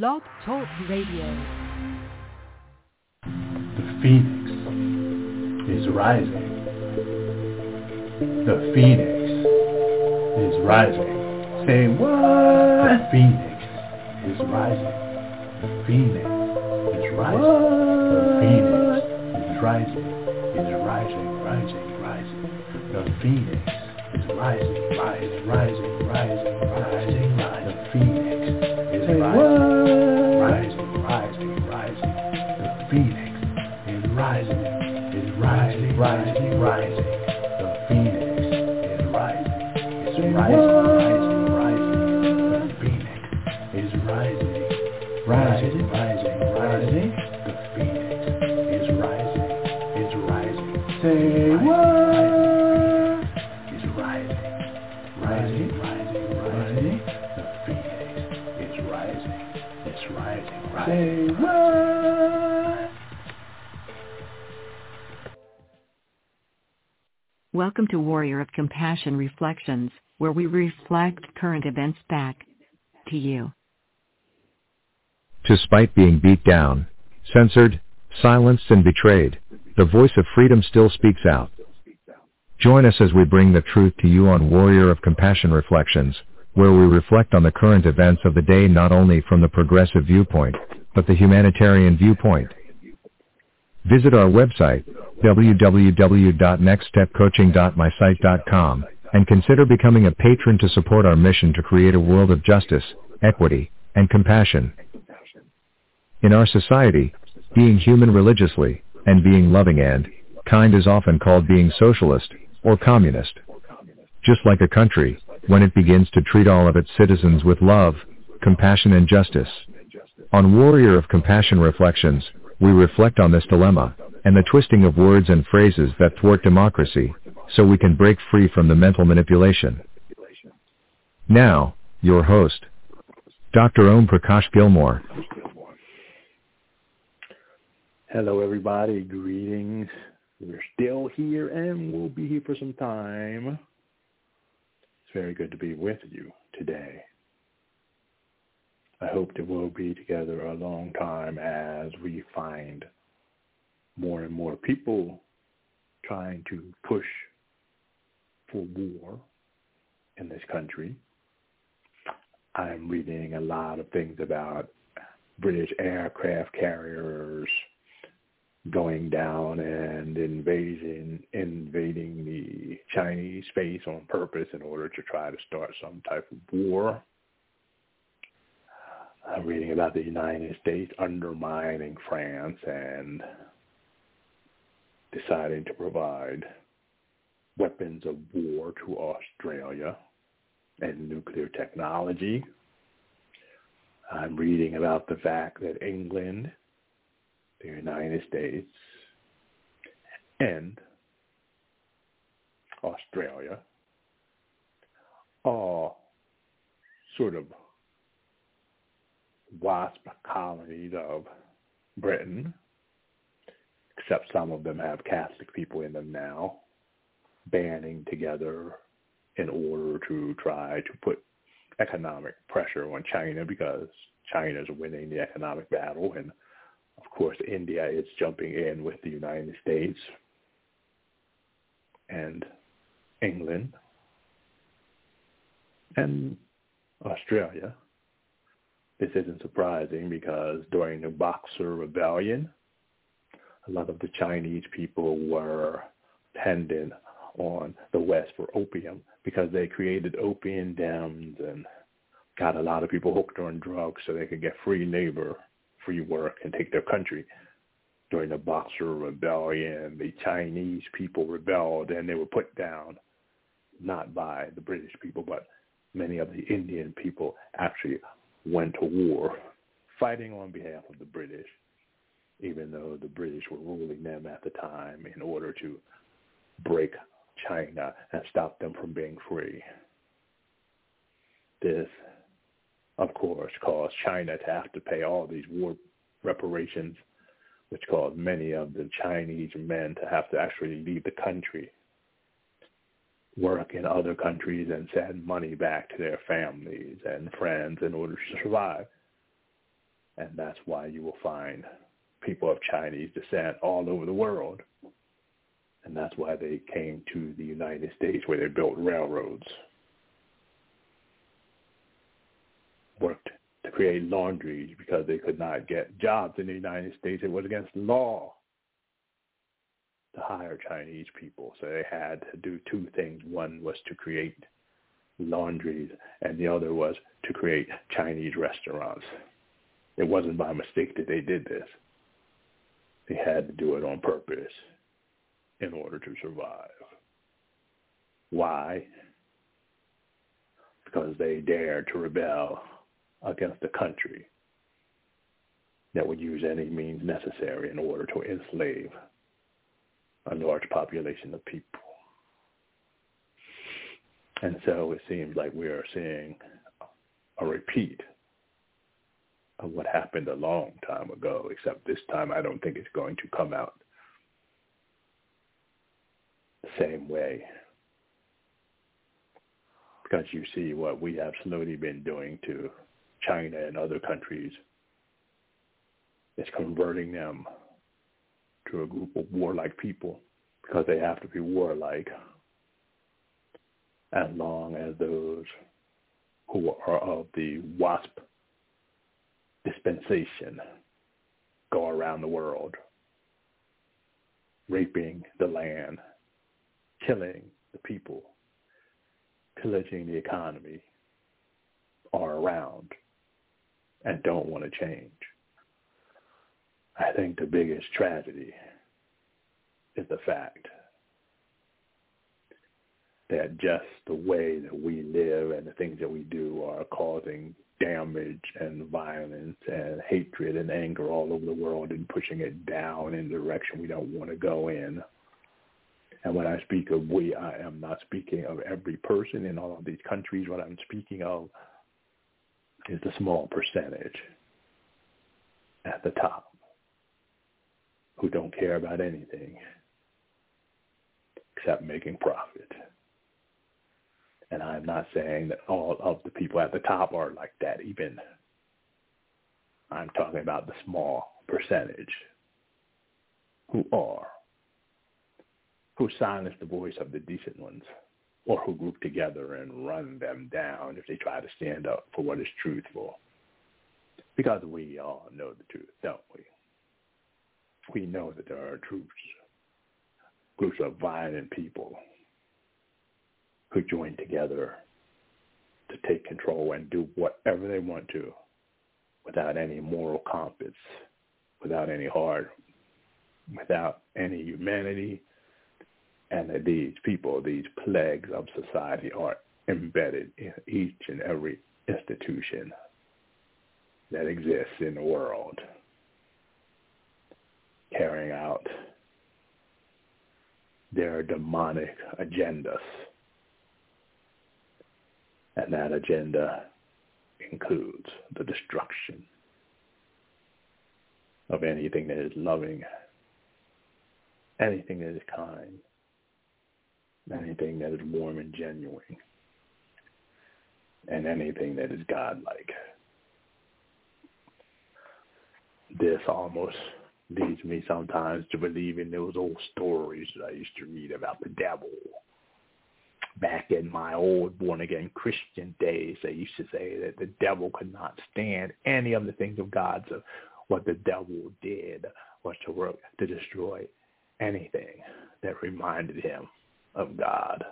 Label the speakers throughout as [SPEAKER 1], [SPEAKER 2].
[SPEAKER 1] Blog Talk Radio.
[SPEAKER 2] The phoenix is rising. The phoenix is rising. Say what? The phoenix is rising. The phoenix is rising. The phoenix is rising. Is rising, rising, rising. The phoenix is rising, rising, rising, rising, rising, rising. The phoenix is rising, rising. The phoenix is rising, is rising, rising,
[SPEAKER 3] Welcome to Warrior of Compassion Reflections, where we reflect current events back to you.
[SPEAKER 4] Despite being beat down, censored, silenced and betrayed, the voice of freedom still speaks out. Join us as we bring the truth to you on Warrior of Compassion Reflections, where we reflect on the current events of the day not only from the progressive viewpoint, but the humanitarian viewpoint. Visit our website, www.nextstepcoaching.mysite.com, and consider becoming a patron to support our mission to create a world of justice, equity, and compassion. In our society, being human religiously, and being loving and kind is often called being socialist, or communist. Just like a country, when it begins to treat all of its citizens with love, compassion and justice. On Warrior of Compassion Reflections, we reflect on this dilemma, and the twisting of words and phrases that thwart democracy, so we can break free from the mental manipulation. Now, your host, Dr. Om Prakash Gilmore.
[SPEAKER 2] Hello, everybody. Greetings. We're still here and we'll be here for some time. It's very good to be with you today. I hope that we'll be together a long time as we find more and more people trying to push for war in this country. I'm reading a lot of things about British aircraft carriers going down and invading invading the Chinese space on purpose in order to try to start some type of war. I'm reading about the United States undermining France and deciding to provide weapons of war to Australia and nuclear technology. I'm reading about the fact that England the United States and Australia are sort of wasp colonies of Britain, except some of them have Catholic people in them now, banding together in order to try to put economic pressure on China because China is winning the economic battle and of course, India is jumping in with the United States and England and Australia. This isn't surprising because during the Boxer Rebellion, a lot of the Chinese people were dependent on the West for opium because they created opium dens and got a lot of people hooked on drugs so they could get free labor free work and take their country. During the Boxer Rebellion, the Chinese people rebelled and they were put down not by the British people, but many of the Indian people actually went to war fighting on behalf of the British, even though the British were ruling them at the time in order to break China and stop them from being free. This of course, caused China to have to pay all these war reparations, which caused many of the Chinese men to have to actually leave the country, work in other countries, and send money back to their families and friends in order to survive. And that's why you will find people of Chinese descent all over the world. And that's why they came to the United States where they built railroads, worked to create laundries because they could not get jobs in the United States. It was against law to hire Chinese people. So they had to do two things. One was to create laundries and the other was to create Chinese restaurants. It wasn't by mistake that they did this. They had to do it on purpose in order to survive. Why? Because they dared to rebel against a country that would use any means necessary in order to enslave a large population of people. And so it seems like we are seeing a repeat of what happened a long time ago, except this time I don't think it's going to come out the same way. Because you see what we have slowly been doing to China and other countries is converting them to a group of warlike people because they have to be warlike as long as those who are of the WASP dispensation go around the world raping the land, killing the people, pillaging the economy, are around and don't want to change. I think the biggest tragedy is the fact that just the way that we live and the things that we do are causing damage and violence and hatred and anger all over the world and pushing it down in the direction we don't want to go in. And when I speak of we, I am not speaking of every person in all of these countries. What I'm speaking of is the small percentage at the top who don't care about anything except making profit. And I'm not saying that all of the people at the top are like that even. I'm talking about the small percentage who are, who silence the voice of the decent ones, or who group together and run them down if they try to stand up for what is truthful. Because we all know the truth, don't we? We know that there are troops, groups of violent people who join together to take control and do whatever they want to without any moral compass, without any heart, without any humanity. And that these people, these plagues of society are embedded in each and every institution that exists in the world, carrying out their demonic agendas and that agenda includes the destruction of anything that is loving, anything that is kind, anything that is warm and genuine, and anything that is godlike. This almost leads me sometimes to believe in those old stories that I used to read about the devil back in my old born again Christian days, they used to say that the devil could not stand any of the things of God. So what the devil did was to work to destroy anything that reminded him of God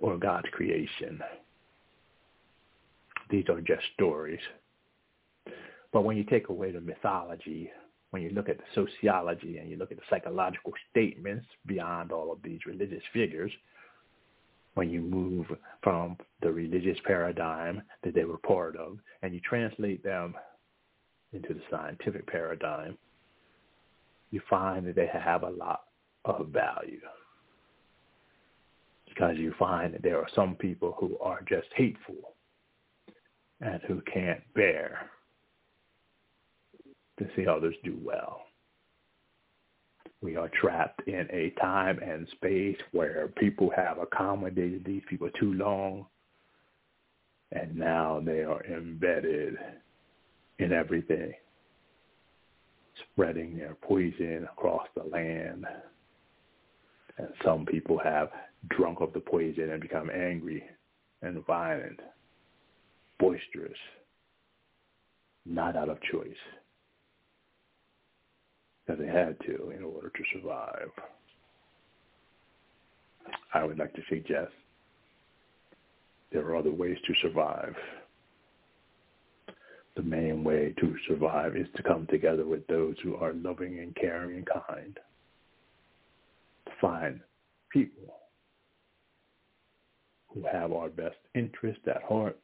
[SPEAKER 2] or God's creation. These are just stories. But when you take away the mythology, when you look at the sociology and you look at the psychological statements beyond all of these religious figures, when you move from the religious paradigm that they were part of and you translate them into the scientific paradigm, you find that they have a lot of value. Because you find that there are some people who are just hateful and who can't bear to see others do well. We are trapped in a time and space where people have accommodated these people too long, and now they are embedded in everything, spreading their poison across the land. And some people have drunk of the poison and become angry and violent, boisterous, not out of choice, because they had to in order to survive. I would like to suggest there are other ways to survive. The main way to survive is to come together with those who are loving and caring and kind. Find people who have our best interest at heart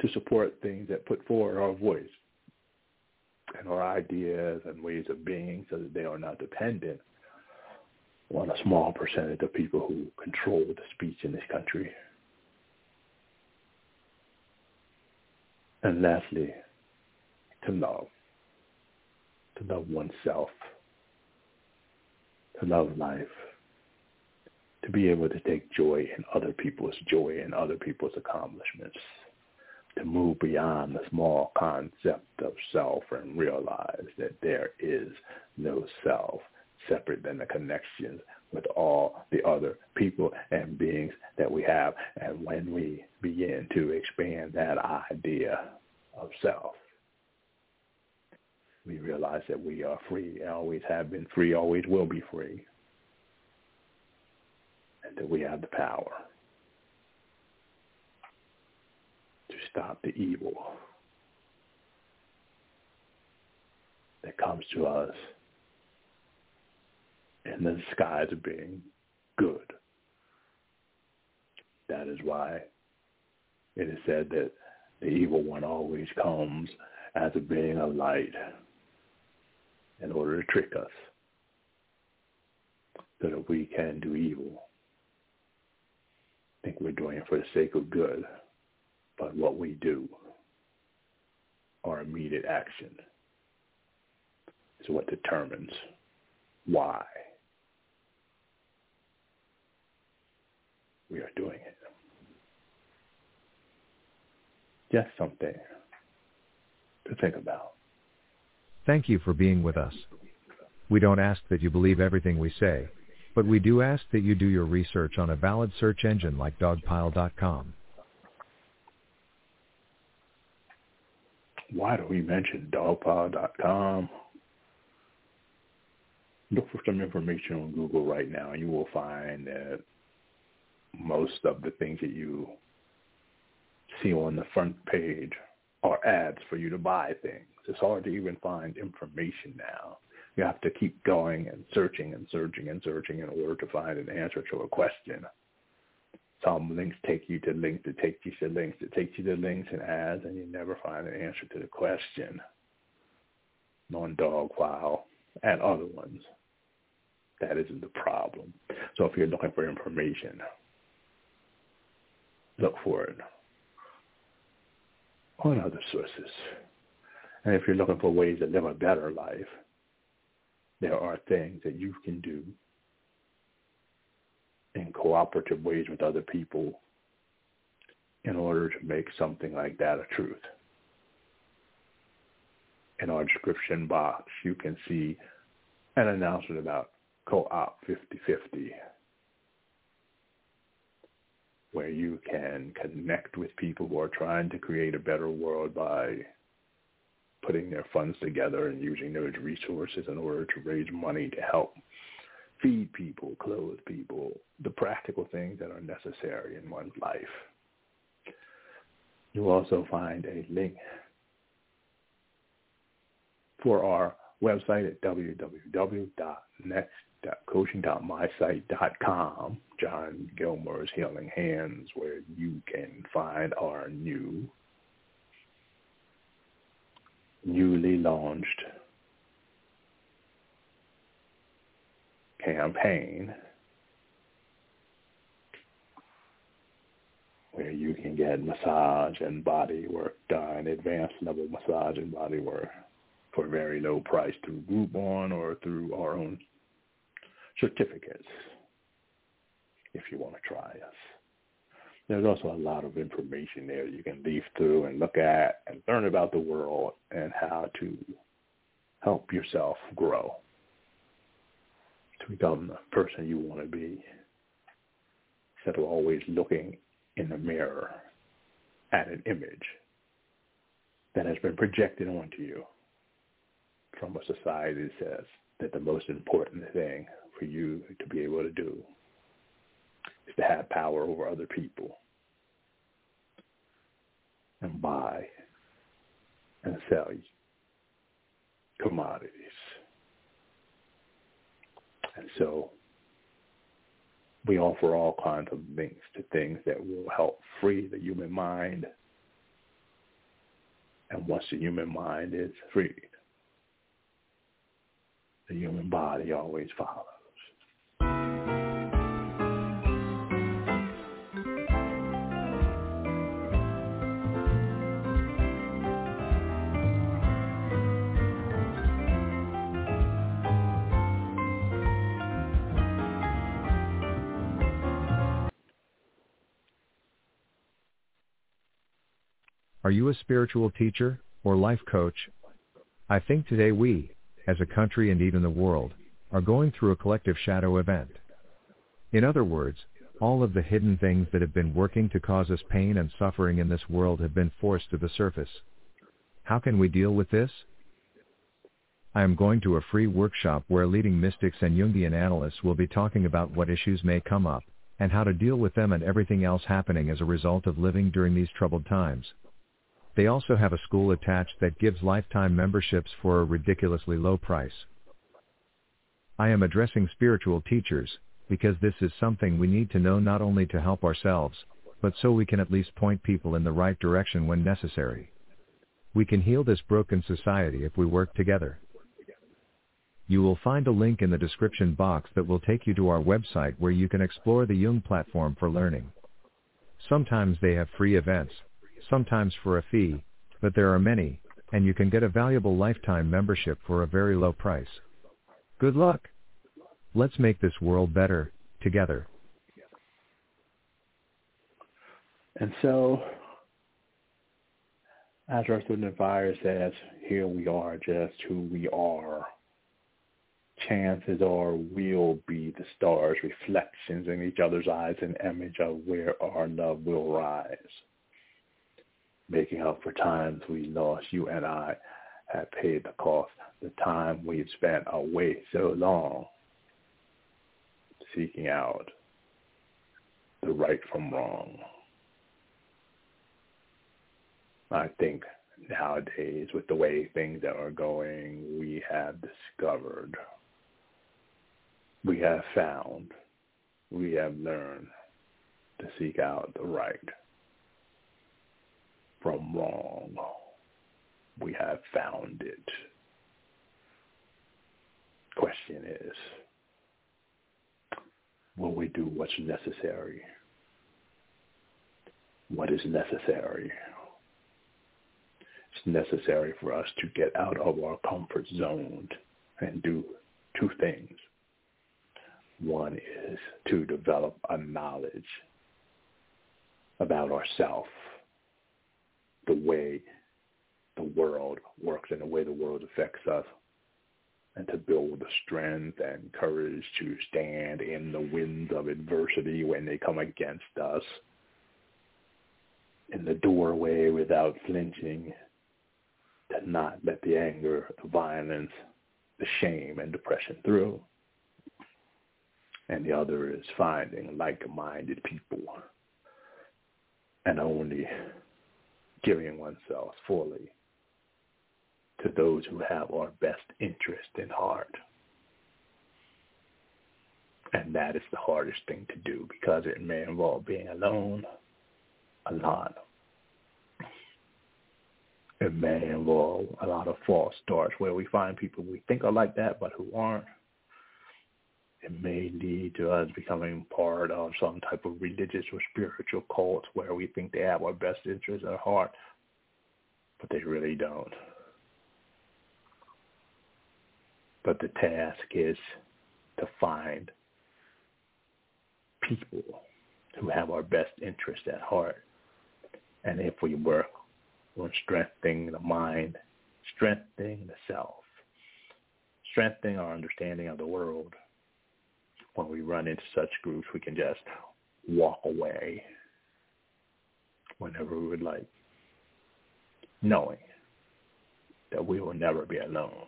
[SPEAKER 2] to support things that put forward our voice and our ideas and ways of being so that they are not dependent on a small percentage of people who control the speech in this country. And lastly, to love. To love oneself. To love life. To be able to take joy in other people's joy and other people's accomplishments. To move beyond the small concept of self and realize that there is no self separate than the connections with all the other people and beings that we have. And when we begin to expand that idea of self, we realize that we are free, always have been free, always will be free, and that we have the power to stop the evil that comes to us in the skies of being good. That is why it is said that the evil one always comes as a being of light in order to trick us so that we can do evil. I Think we're doing it for the sake of good, what we do, our immediate action, is what determines why we are doing it. Just something to think about.
[SPEAKER 4] Thank you for being with us. We don't ask that you believe everything we say, but we do ask that you do your research on a valid search engine like dogpile.com.
[SPEAKER 2] Why do we mention dogpile.com? Look for some information on Google right now, and you will find that most of the things that you see on the front page are ads for you to buy things. It's hard to even find information now. You have to keep going and searching and searching and searching in order to find an answer to a question. Some links take you to links that take you to links that take you to links and ads, and you never find an answer to the question. On Dogpile and other ones. That isn't the problem. So if you're looking for information, look for it on other sources. And if you're looking for ways to live a better life, there are things that you can do in cooperative ways with other people in order to make something like that a truth. In our description box, you can see an announcement about Co-op 5050 where you can connect with people who are trying to create a better world by putting their funds together and using those resources in order to raise money to help feed people, clothe people, the practical things that are necessary in one's life. You'll also find a link for our website at www.next.coaching.mysite.com, John Gilmore's Healing Hands, where you can find our new, newly launched campaign where you can get massage and body work done, advanced level massage and body work for very low price through Groupon or through our own certificates if you want to try us. there's also a lot of information there you can leaf through and look at and learn about the world and how to help yourself grow to become the person you want to be instead of always looking in the mirror at an image that has been projected onto you from a society that says that the most important thing for you to be able to do is to have power over other people and buy and sell commodities. And so we offer all kinds of links to things that will help free the human mind. And once the human mind is freed, the human body always follows.
[SPEAKER 4] Are you a spiritual teacher or life coach? I think today we, as a country and even the world, are going through a collective shadow event. In other words, all of the hidden things that have been working to cause us pain and suffering in this world have been forced to the surface. How can we deal with this? I am going to a free workshop where leading mystics and Jungian analysts will be talking about what issues may come up, and how to deal with them and everything else happening as a result of living during these troubled times. They also have a school attached that gives lifetime memberships for a ridiculously low price. I am addressing spiritual teachers, because this is something we need to know not only to help ourselves, but so we can at least point people in the right direction when necessary. We can heal this broken society if we work together. You will find a link in the description box that will take you to our website where you can explore the Jung platform for learning. Sometimes they have free events, sometimes for a fee, but there are many, and you can get a valuable lifetime membership for a very low price. Good luck! Let's make this world better, together.
[SPEAKER 2] And so, as Earth, Wind, and Fire says, here we are just who we are. Chances are we'll be the stars' reflections in each other's eyes, an image of where our love will rise making up for times we lost. You and I have paid the cost. The time we've spent away so long seeking out the right from wrong. I think nowadays with the way things are going, we have discovered, we have found, we have learned to seek out the right from wrong. We have found it. Question is, will we do what's necessary? What is necessary? It's necessary for us to get out of our comfort zone and do two things. One is to develop a knowledge about ourselves the way the world works and the way the world affects us. And to build the strength and courage to stand in the winds of adversity when they come against us. In the doorway without flinching, to not let the anger, the violence, the shame and depression through. And the other is finding like-minded people. And only giving oneself fully to those who have our best interest in heart. And that is the hardest thing to do because it may involve being alone a lot. It may involve a lot of false starts where we find people we think are like that but who aren't. It may lead to us becoming part of some type of religious or spiritual cult where we think they have our best interests at heart, but they really don't. But the task is to find people who have our best interest at heart. And if we work on strengthening the mind, strengthening the self, strengthening our understanding of the world, when we run into such groups, we can just walk away whenever we would like, knowing that we will never be alone,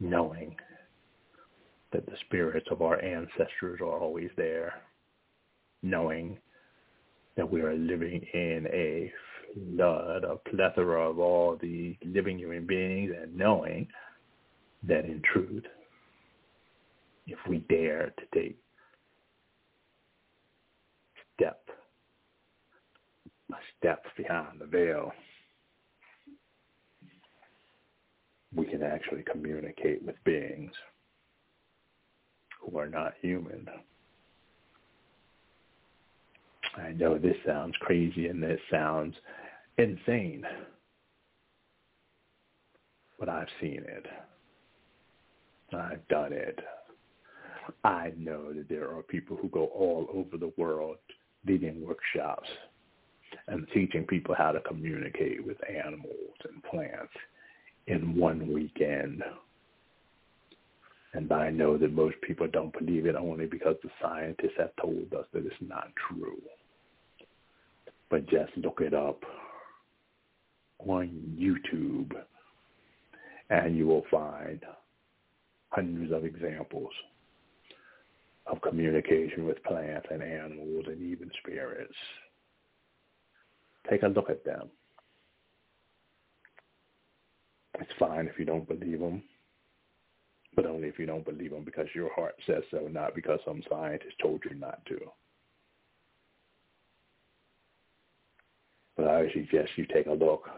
[SPEAKER 2] knowing that the spirits of our ancestors are always there, knowing that we are living in a flood, a plethora of all the living human beings, and knowing that in truth, if we dare to take step, a step behind the veil, we can actually communicate with beings who are not human. I know this sounds crazy and this sounds insane, but I've seen it. I've done it. I know that there are people who go all over the world leading workshops and teaching people how to communicate with animals and plants in one weekend. And I know that most people don't believe it only because the scientists have told us that it's not true. But just look it up on YouTube and you will find hundreds of examples of communication with plants and animals and even spirits. Take a look at them. It's fine if you don't believe them, but only if you don't believe them because your heart says so, not because some scientist told you not to. But I suggest you take a look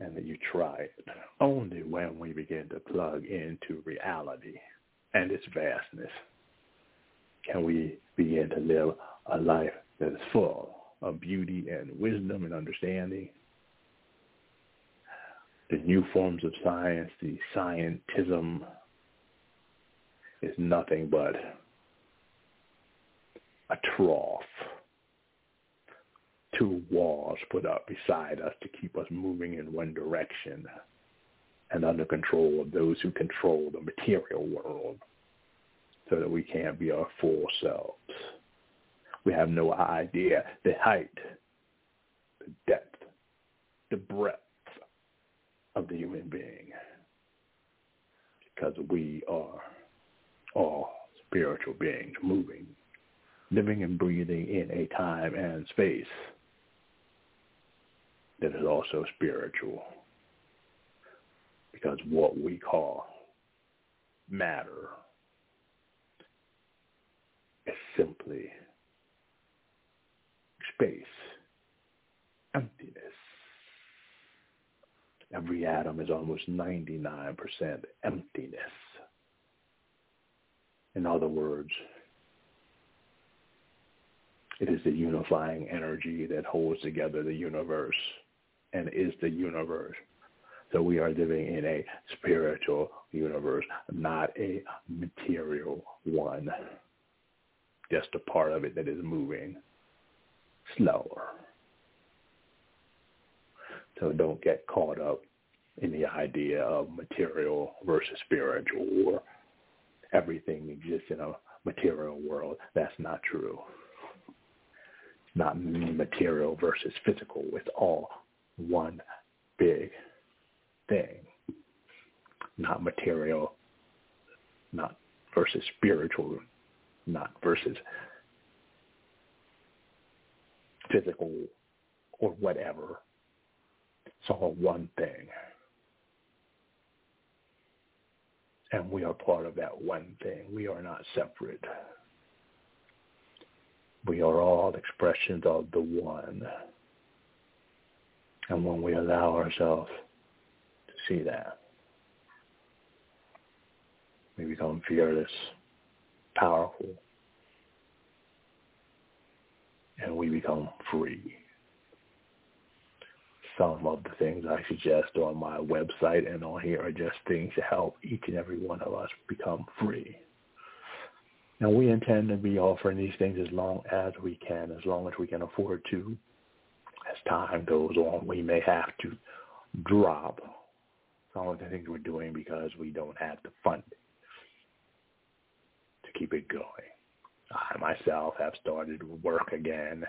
[SPEAKER 2] and that you try it. Only when we begin to plug into reality and its vastness can we begin to live a life that is full of beauty and wisdom and understanding. The new forms of science, the scientism, is nothing but a trough. Two walls put up beside us to keep us moving in one direction and under control of those who control the material world so that we can't be our full selves. We have no idea the height, the depth, the breadth of the human being because we are all spiritual beings moving, living and breathing in a time and space that is also spiritual because what we call matter is simply space, emptiness. Every atom is almost 99% emptiness. In other words, it is the unifying energy that holds together the universe and is the universe. So we are living in a spiritual universe, not a material one. Just a part of it that is moving slower. So don't get caught up in the idea of material versus spiritual or everything exists in a material world. That's not true. Not material versus physical. It's all one big thing. Not material, not versus spiritual, not versus physical or whatever. It's all one thing. And we are part of that one thing. We are not separate. We are all expressions of the one. And when we allow ourselves see that, we become fearless, powerful, and we become free. Some of the things I suggest on my website and on here are just things to help each and every one of us become free. And we intend to be offering these things as long as we can, as long as we can afford to. As time goes on, we may have to drop some of the things we're doing because we don't have the funding to keep it going. I myself have started work again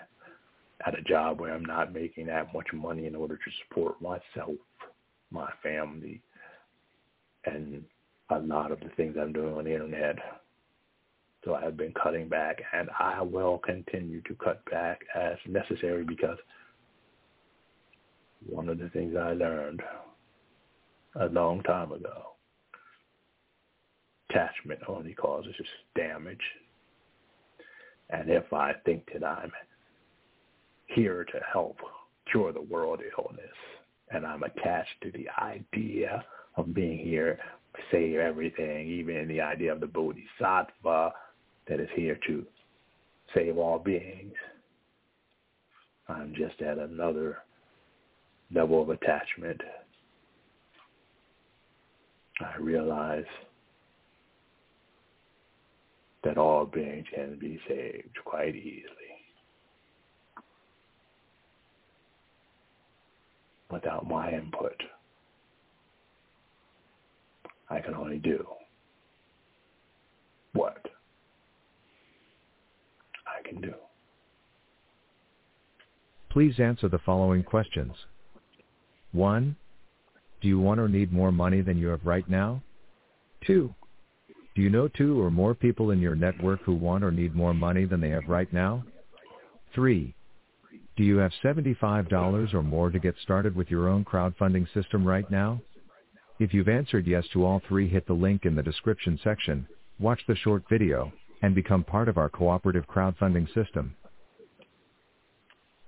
[SPEAKER 2] at a job where I'm not making that much money in order to support myself, my family, and a lot of the things I'm doing on the internet. So I've been cutting back and I will continue to cut back as necessary because one of the things I learned a long time ago, attachment only causes damage. And if I think that I'm here to help cure the world illness and I'm attached to the idea of being here to save everything, even the idea of the bodhisattva that is here to save all beings. I'm just at another level of attachment. I realize that all beings can be saved quite easily. Without my input, I can only do what I can do.
[SPEAKER 4] Please answer the following questions. 1. Do you want or need more money than you have right now? 2. Do you know two or more people in your network who want or need more money than they have right now? 3. Do you have $75 or more to get started with your own crowdfunding system right now? If you've answered yes to all three hit the link in the description section, watch the short video, and become part of our cooperative crowdfunding system.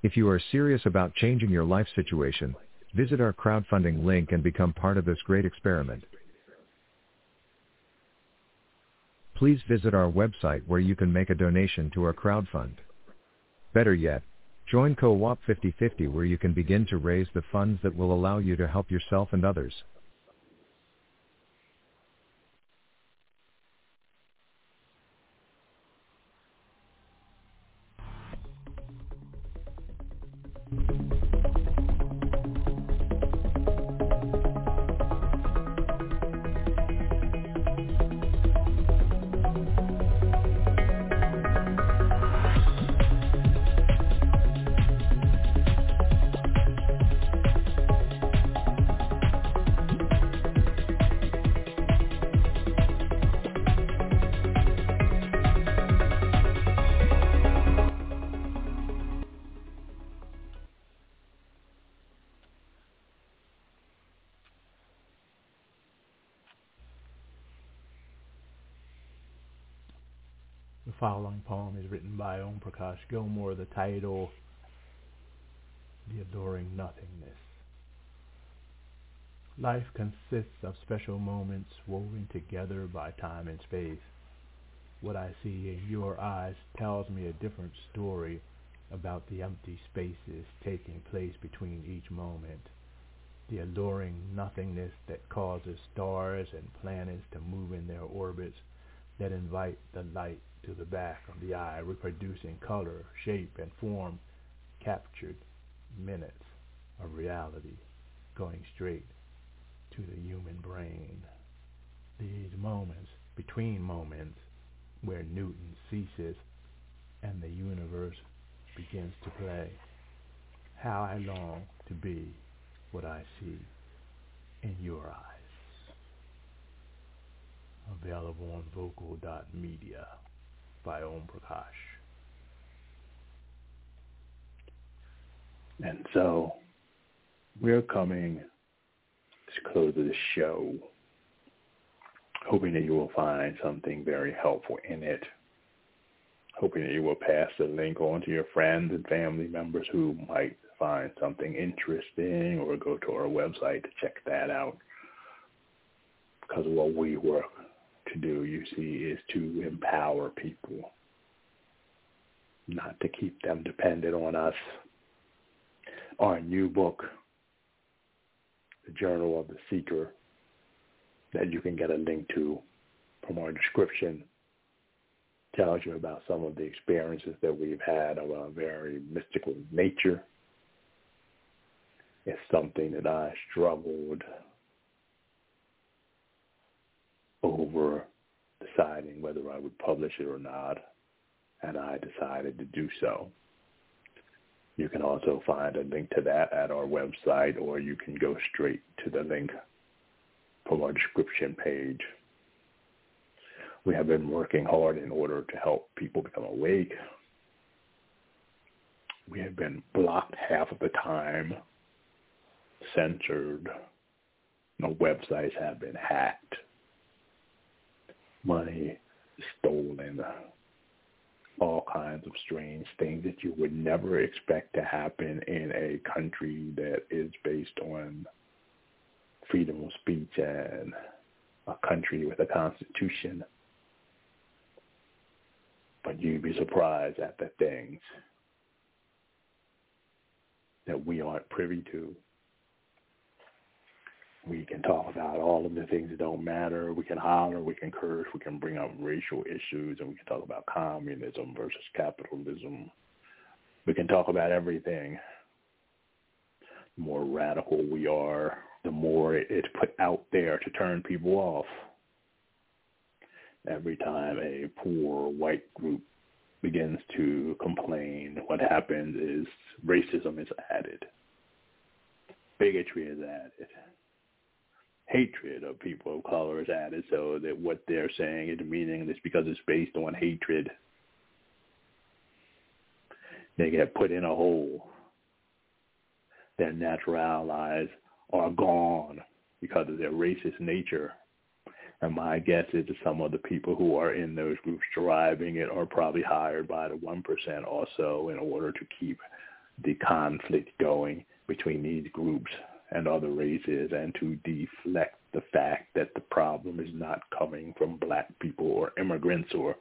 [SPEAKER 4] If you are serious about changing your life situation, visit our crowdfunding link and become part of this great experiment. Please visit our website where you can make a donation to our crowdfund. Better yet, join Co-op 5050 where you can begin to raise the funds that will allow you to help yourself and others.
[SPEAKER 2] Poem is written by Om Prakash Gilmore. The title, The Adoring Nothingness. Life consists of special moments woven together by time and space. What I see in your eyes tells me a different story about the empty spaces taking place between each moment. The alluring nothingness that causes stars and planets to move in their orbits that invite the light to the back of the eye, reproducing color, shape, and form captured minutes of reality going straight to the human brain. These moments, between moments, where Newton ceases and the universe begins to play. How I long to be what I see in your eyes available on vocal.media by Om Prakash. And so we're coming to close of the show, hoping that you will find something very helpful in it. Hoping that you will pass the link on to your friends and family members who might find something interesting or go to our website to check that out. Because what we work to do, you see, is to empower people, not to keep them dependent on us. Our new book, The Journal of the Seeker, that you can get a link to from our description, tells you about some of the experiences that we've had of a very mystical nature. It's something that I struggled over deciding whether I would publish it or not, and I decided to do so. You can also find a link to that at our website, or you can go straight to the link from our description page. We have been working hard in order to help people become awake. We have been blocked half of the time, censored. No websites have been hacked money stolen, all kinds of strange things that you would never expect to happen in a country that is based on freedom of speech and a country with a constitution. But you'd be surprised at the things that we aren't privy to we can talk about all of the things that don't matter. We can holler, we can curse, we can bring up racial issues, and we can talk about communism versus capitalism. We can talk about everything. The more radical we are, the more it's put out there to turn people off. Every time a poor white group begins to complain, what happens is racism is added. Bigotry is added hatred of people of color is added so that what they're saying is meaningless because it's based on hatred. They get put in a hole. Their natural allies are gone because of their racist nature. And my guess is that some of the people who are in those groups driving it are probably hired by the 1% also in order to keep the conflict going between these groups and other races and to deflect the fact that the problem is not coming from black people or immigrants or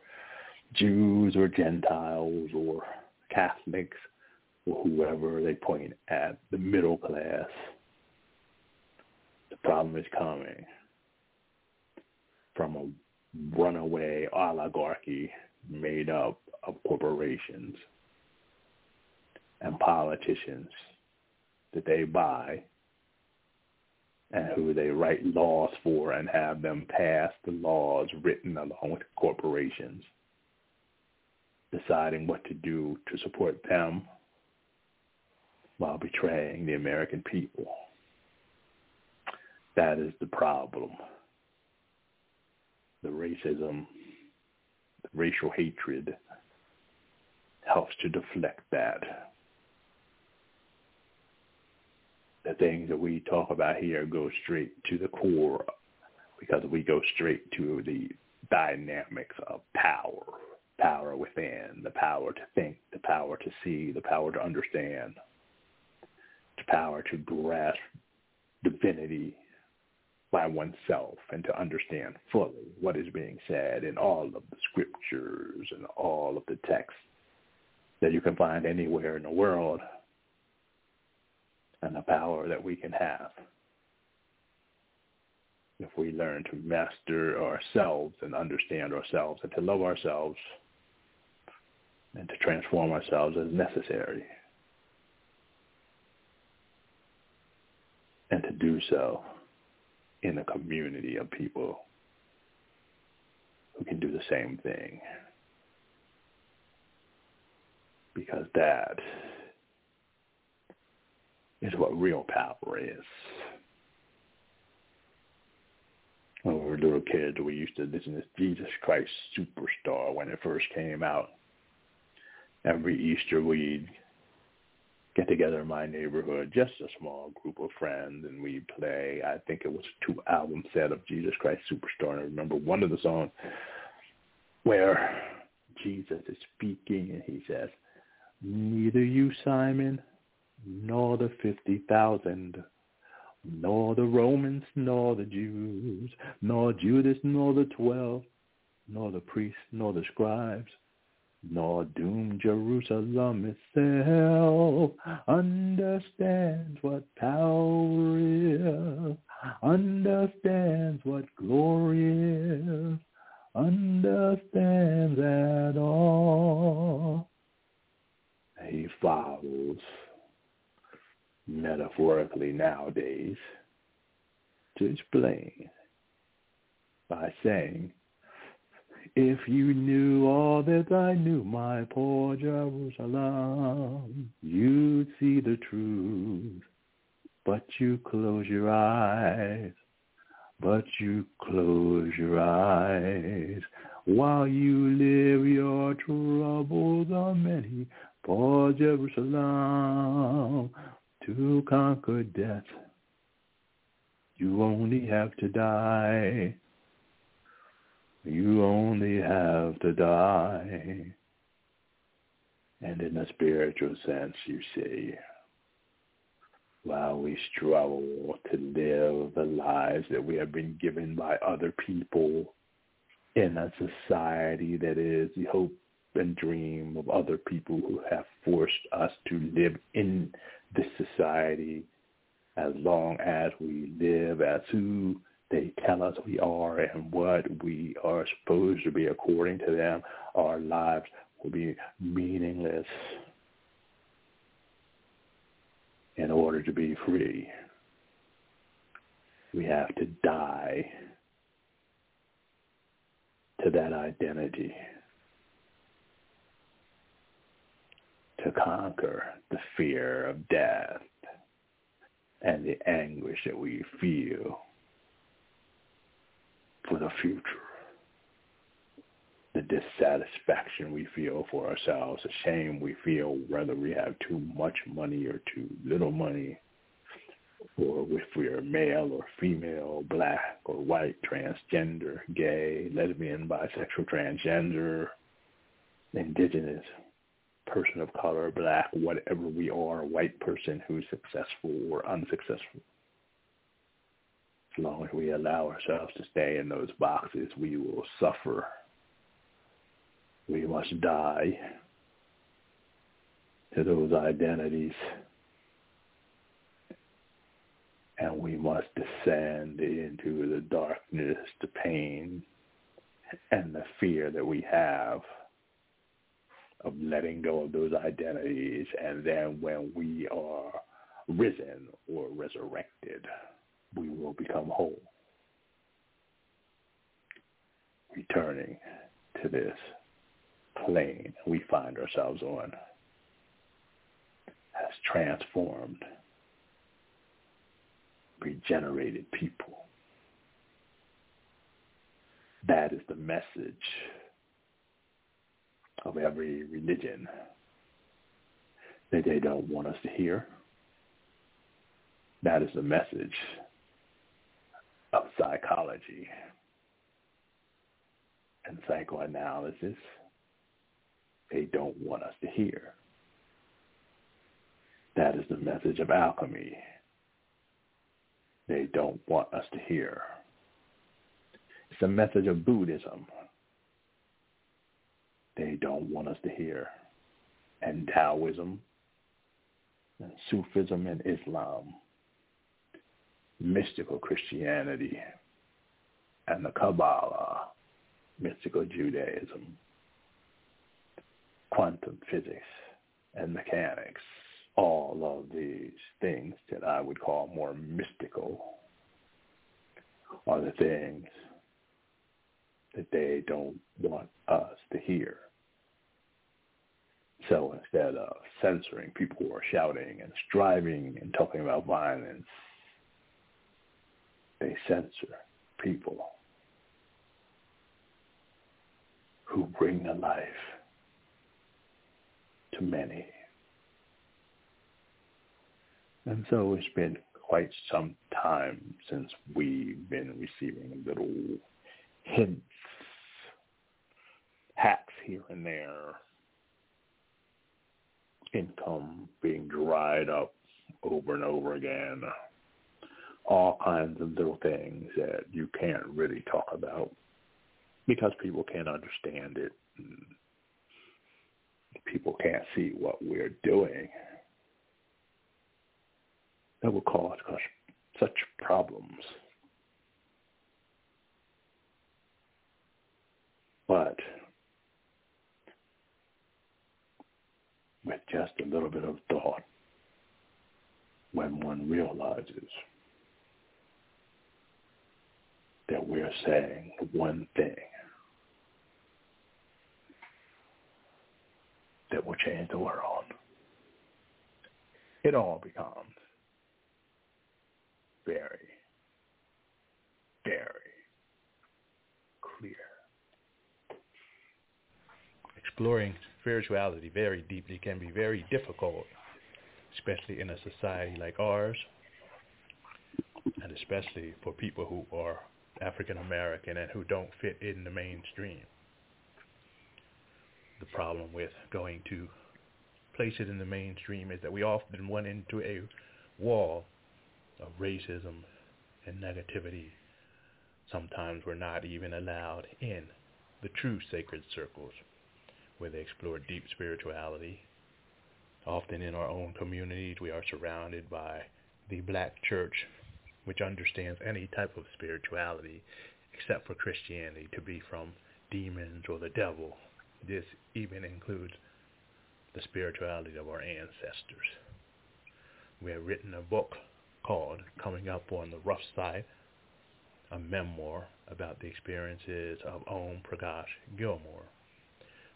[SPEAKER 2] Jews or Gentiles or Catholics or whoever they point at, the middle class. The problem is coming from a runaway oligarchy made up of corporations and politicians that they buy and who they write laws for and have them pass the laws written along with corporations, deciding what to do to support them while betraying the American people. That is the problem. The racism, the racial hatred helps to deflect that. The things that we talk about here go straight to the core because we go straight to the dynamics of power, power within, the power to think, the power to see, the power to understand, the power to grasp divinity by oneself and to understand fully what is being said in all of the scriptures and all of the texts that you can find anywhere in the world and the power that we can have if we learn to master ourselves and understand ourselves and to love ourselves and to transform ourselves as necessary. And to do so in a community of people who can do the same thing. Because that is what real power is. When we were little kids, we used to listen to Jesus Christ Superstar when it first came out. Every Easter we'd get together in my neighborhood, just a small group of friends, and we'd play, I think it was a two-album set of Jesus Christ Superstar. And I remember one of the songs where Jesus is speaking and he says, neither you, Simon, nor the fifty thousand, nor the Romans, nor the Jews, nor Judas, nor the twelve, nor the priests, nor the scribes, nor doomed Jerusalem itself understands what power is, understands what glory is, understands at all. He follows metaphorically nowadays to explain by saying, if you knew all that I knew, my poor Jerusalem, you'd see the truth. But you close your eyes, but you close your eyes. While you live, your troubles are many. Poor Jerusalem, to conquer death, you only have to die. You only have to die. And in a spiritual sense, you see, while we struggle to live the lives that we have been given by other people in a society that is the hope and dream of other people who have forced us to live in this society as long as we live as who they tell us we are and what we are supposed to be according to them, our lives will be meaningless in order to be free. We have to die to that identity to conquer the fear of death and the anguish that we feel for the future. The dissatisfaction we feel for ourselves, the shame we feel whether we have too much money or too little money, or if we are male or female, black or white, transgender, gay, lesbian, bisexual, transgender, indigenous, person of color, black, whatever we are, white person who's successful or unsuccessful. As long as we allow ourselves to stay in those boxes, we will suffer. We must die to those identities. And we must descend into the darkness, the pain, and the fear that we have of letting go of those identities. And then when we are risen or resurrected, we will become whole. Returning to this plane we find ourselves on has transformed, regenerated people. That is the message of every religion that they don't want us to hear. That is the message of psychology and psychoanalysis. They don't want us to hear. That is the message of alchemy. They don't want us to hear. It's the message of Buddhism they don't want us to hear. And Taoism, and Sufism and Islam, mystical Christianity, and the Kabbalah, mystical Judaism, quantum physics and mechanics, all of these things that I would call more mystical are the things that they don't want us to hear. So instead of censoring people who are shouting and striving and talking about violence, they censor people who bring the life to many. And so it's been quite some time since we've been receiving little hints, hacks here and there income being dried up over and over again. All kinds of little things that you can't really talk about because people can't understand it. People can't see what we're doing. That will cause such problems.
[SPEAKER 5] But with just a little bit of thought, when one realizes that we're saying one thing that will change the world, it all becomes very, very clear.
[SPEAKER 2] Exploring spirituality very deeply can be very difficult, especially in a society like ours, and especially for people who are African American and who don't fit in the mainstream. The problem with going to place it in the mainstream is that we often run into a wall of racism and negativity. Sometimes we're not even allowed in the true sacred circles where they explore deep spirituality. Often in our own communities, we are surrounded by the black church, which understands any type of spirituality except for Christianity to be from demons or the devil. This even includes the spirituality of our ancestors. We have written a book called Coming Up on the Rough Side, a memoir about the experiences of Om Prakash Gilmore,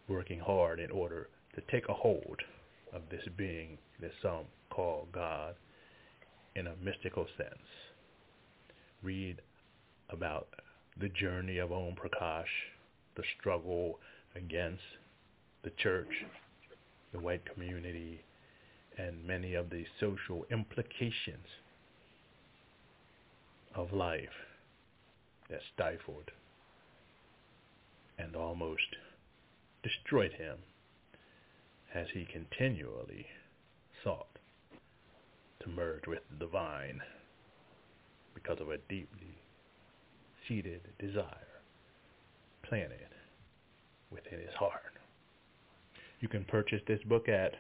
[SPEAKER 2] working hard in order to take a hold of this being that some call God in a mystical sense. Read about the journey of Om Prakash, the struggle against the church, the white community, and many of the social implications of life that stifled and almost destroyed him as he continually sought to merge with the divine because of a deeply seated desire planted within his heart. You can purchase this book at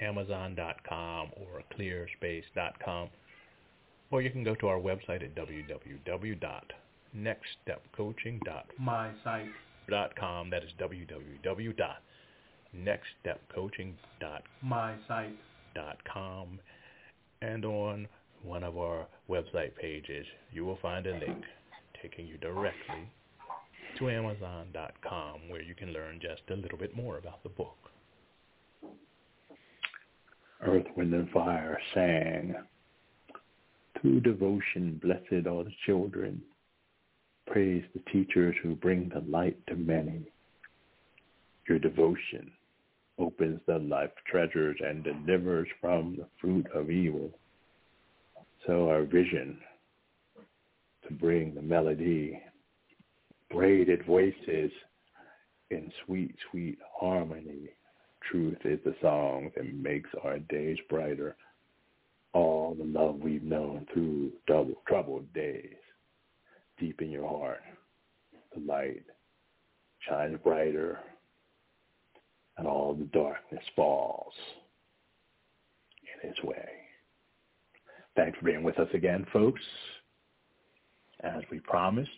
[SPEAKER 2] amazon.com or createspace.com or you can go to our website at www.nextstepcoaching.com. Dot com that is www.nextstepcoaching.com. And on one of our website pages, you will find a link taking you directly to Amazon.com where you can learn just a little bit more about the book.
[SPEAKER 5] Earth, Wind, and Fire sang through devotion, blessed are the children. Praise the teachers who bring the light to many. Your devotion opens the life treasures and delivers from the fruit of evil. So our vision to bring the melody, braided voices in sweet, sweet harmony. Truth is the song that makes our days brighter all the love we've known through double, troubled days. Deep in your heart, the light shines brighter and all the darkness falls in its way. Thanks for being with us again, folks. As we promised,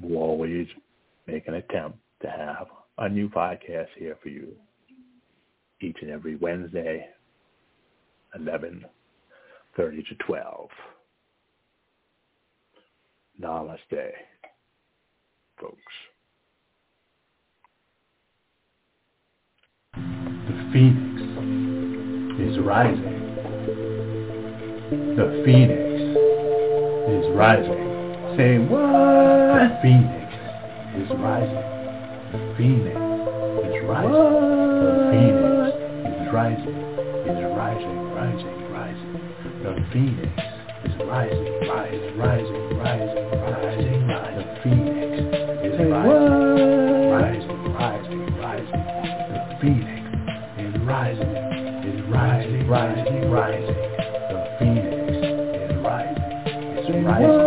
[SPEAKER 5] we'll always make an attempt to have a new podcast here for you each and every Wednesday 11, 30 to 12. Namaste, folks.
[SPEAKER 6] The phoenix is rising. The phoenix is rising. Say what? The phoenix is rising. The phoenix is rising. The phoenix is rising. Is rising rising, rising. The phoenix is rising, rising, rising, rising, rising, rising. The phoenix is rising, rising, rising, rising. The phoenix is rising, is rising, rising, rising. The phoenix is rising, is rising,